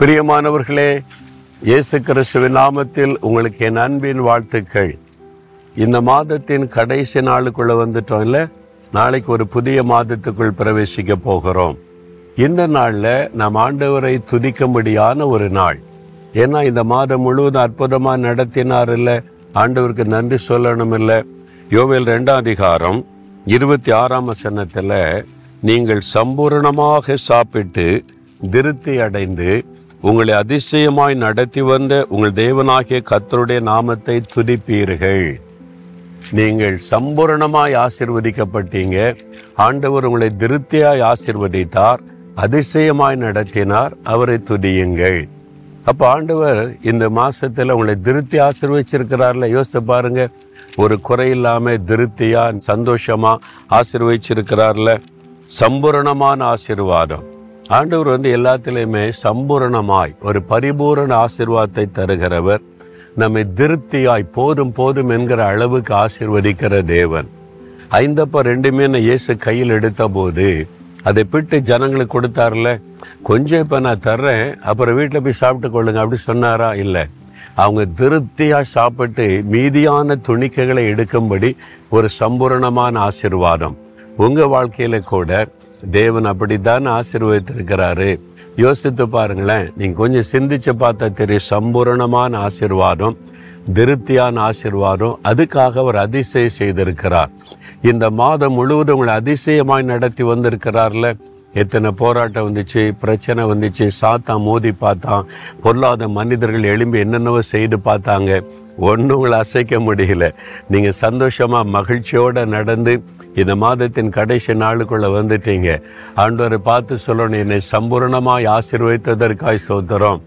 பிரியமானவர்களே இயேசு கிறிஸ்துவின் நாமத்தில் உங்களுக்கு என் அன்பின் வாழ்த்துக்கள். இந்த மாதத்தின் கடைசி நாளுக்குள்ளே வந்துட்டோம் இல்லை? நாளைக்கு ஒரு புதிய மாதத்துக்குள் பிரவேசிக்க போகிறோம். இந்த நாளில் நாம் ஆண்டவரை துதிக்கும்படியான ஒரு நாள். ஏன்னா இந்த மாதம் முழுவதும் அற்புதமாக நடத்தினார் இல்லை? ஆண்டவருக்கு நன்றி சொல்லணும் இல்லை? யோவேல் ரெண்டாம் அதிகாரம் இருபத்தி ஆறாம் வசனத்தில் நீங்கள் சம்பூரணமாக சாப்பிட்டு திருப்தி அடைந்து உங்களை அதிசயமாய் நடத்தி வந்த உங்கள் தேவனாகிய கத்தருடைய நாமத்தை துதிப்பீர்கள். நீங்கள் சம்பூரணமாய் ஆசிர்வதிக்கப்பட்டீங்க. ஆண்டவர் உங்களை திருப்தியாய் ஆசிர்வதித்தார் அதிசயமாய் நடத்தினார் அவரை துதியுங்கள். அப்போ ஆண்டவர் இந்த மாசத்துல உங்களை திருப்தி ஆசிர்வச்சிருக்கிறார்ல யோசித்து பாருங்க. ஒரு குறை இல்லாம திருப்தியா சந்தோஷமா ஆசிர்வச்சிருக்கிறார்ல. சம்பூரணமான ஆசீர்வாதம். ஆண்டவர் வந்து எல்லாத்திலையுமே சம்பூரணமாய் ஒரு பரிபூரண ஆசிர்வாதத்தை தருகிறவர். நம்மை திருப்தியாய் போதும் போதும் என்கிற அளவுக்கு ஆசிர்வதிக்கிற தேவன். ஐந்தப்ப ரெண்டுமே நான் இயேசு கையில் எடுத்த போது அதை பிட்டு ஜனங்களுக்கு கொடுத்தார்ல கொஞ்சம் இப்போ நான் தர்றேன் அப்புறம் வீட்டில் போய் சாப்பிட்டு கொள்ளுங்க அப்படி சொன்னாரா? இல்லை. அவங்க திருப்தியாக சாப்பிட்டு மீதியான துணிக்கைகளை எடுக்கும்படி ஒரு சம்பூரணமான ஆசீர்வாதம். உங்கள் வாழ்க்கையில் கூட தேவன் அப்படித்தான் ஆசீர்வதித்திருக்கிறாரு. யோசித்து பாருங்களேன் நீங்கள் கொஞ்சம் சிந்திச்சு பார்த்தா தெரியும் சம்பூரணமான ஆசிர்வாதம் திருப்தியான ஆசிர்வாதம் அதுக்காக அவர் அதிசயம் செய்திருக்கிறார். இந்த மாதம் முழுவதும் உங்களை அதிசயமாய் நடத்தி வந்திருக்கிறார்ல எத்தனை போராட்டம் வந்துச்சு பிரச்சனை வந்துச்சு சாத்தான் மோதி பார்த்தான் பொருளாத மனிதர்கள் எழும்பி என்னென்னவோ செய்து பார்த்தாங்க. ஒன்றும் உங்களை அசைக்க முடியல. நீங்கள் சந்தோஷமாக மகிழ்ச்சியோடு நடந்து இந்த மாதத்தின் கடைசி நாளுக்குள்ளே வந்துட்டீங்க. ஆண்டவரை பார்த்து சொல்லணும் என்னை சம்பூரணமாய் ஆசீர்வதித்ததற்காய் சோத்திரம்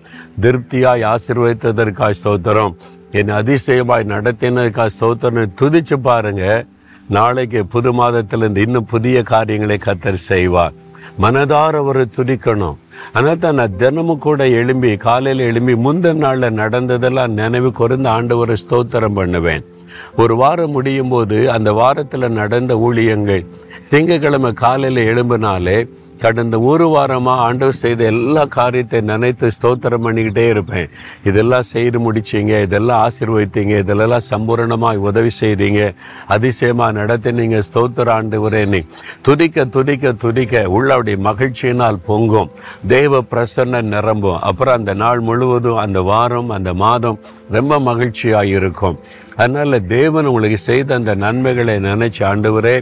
திருப்தியாய் ஆசீர்வதித்ததற்காய் ஸ்தோத்திரம். என்னை அதிசயமாய் நடத்தினதுக்காய் ஸ்தோத்திரம் துதிச்சு பாருங்கள் நாளைக்கு புது மாதத்திலிருந்து இன்னும் புதிய காரியங்களை கத்தர் செய்வார். மனதார அவரை துதிக்கணும். ஆனால் தான் நான் தினமும் கூட எழும்பி காலையில் எழும்பி முந்தின நாளில் நடந்ததெல்லாம் நினைவு குறைந்த ஆண்டவரை ஸ்தோத்திரம் பண்ணுவேன். ஒரு வாரம் முடியும் போது அந்த வாரத்தில் நடந்த ஊழியங்கள் திங்கக்கிழமை காலையில் எழும்பினாலே கடந்த ஒரு வாரமாக ஆண்டவர் செய்த எல்லா காரியத்தை நினைத்து ஸ்தோத்திரம் பண்ணிக்கிட்டே இருப்பேன். இதெல்லாம் செய்து முடிச்சீங்க இதெல்லாம் ஆசீர்வதித்தீங்க இதெல்லாம் சம்பூரணமாக உதவி செய்கிறீங்க அதிசயமாக நடத்தினீங்க ஸ்தோத்திர ஆண்டு நீ துதிக்க துதிக்க துதிக்க உள்ளவுடைய மகிழ்ச்சியினால் பொங்கும். தேவ பிரசன்ன நிரம்பும். அப்புறம் அந்த நாள் முழுவதும் அந்த வாரம் அந்த மாதம் ரொம்ப மகிழ்ச்சியாக இருக்கும். அதனால் தேவன் உங்களுக்கு செய்த அந்த நன்மைகளை நினைச்சு ஆண்டவரே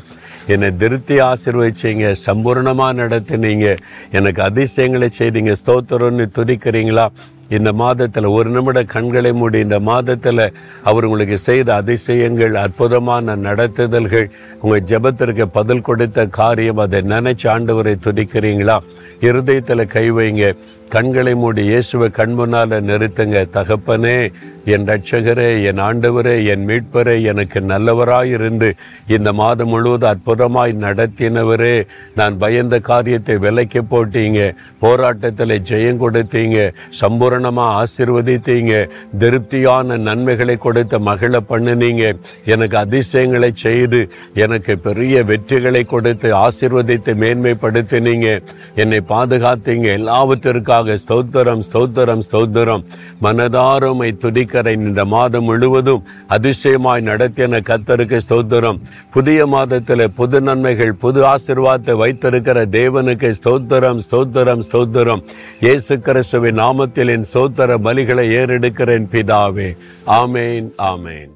என்னை திருப்தி ஆசீர்வதிச்சீங்க சம்பூர்ணமாக நடத்தினீங்க. எனக்கு அதிசயங்களை செய்தீங்க. ஸ்தோத்திரம்னு துதிக்கிறீங்களா? இந்த மாதத்தில் ஒரு நிமிட கண்களை மூடி இந்த மாதத்தில் அவர் உங்களுக்கு செய்த அதிசயங்கள் அற்புதமான நடத்துதல்கள் உங்கள் ஜெபத்திற்கு பதில் கொடுத்த காரியம் அதை நினைச்சு ஆண்டவரை துதிக்கிறீங்களா? இருதயத்தில் கை வைங்க. கண்களை மூடி இயேசுவை கண் முன்னால் நிறுத்துங்க. தகப்பனே என் ரட்சகரே என் ஆண்டவரே என் மீட்பரே எனக்கு நல்லவராயிருந்து இந்த மாதம் முழுவதும் அற்புதமாய் நடத்தினவரே. நான் பயந்த காரியத்தை விலைக்கு போட்டீங்க. போராட்டத்தில் ஜெயம் கொடுத்தீங்க. சம்பூரணமாக ஆசீர்வதித்தீங்க. திருப்தியான நன்மைகளை கொடுத்த மகிழ பண்ணினீங்க. எனக்கு அதிசயங்களை செய்து எனக்கு பெரிய வெற்றிகளை கொடுத்து ஆசிர்வதித்து மேன்மைப்படுத்தினீங்க. என்னை பாதுகாத்தீங்க. எல்லாவற்றிற்காக ஸ்தோத்திரம் ஸ்தோத்திரம் ஸ்தோத்திரம். மனதாரமை துதிக்கிற இந்த மாதம் முழுவதும் அதிசயமாய் நடத்தின கத்தருக்கு ஸ்தோத்திரம். புதிய மாதத்தில் புது நன்மைகள் புது ஆசிர்வாதத்தை வைத்திருக்கிற தேவனுக்கு ஸ்தோத்திரம் ஸ்தோத்திரம் ஸ்தோத்திரம். இயேசு கிறிஸ்துவின் நாமத்தில் என் ஸ்தோத்திர பலிகளை ஏறெடுக்கிறேன் பிதாவே. ஆமேன் ஆமேன்.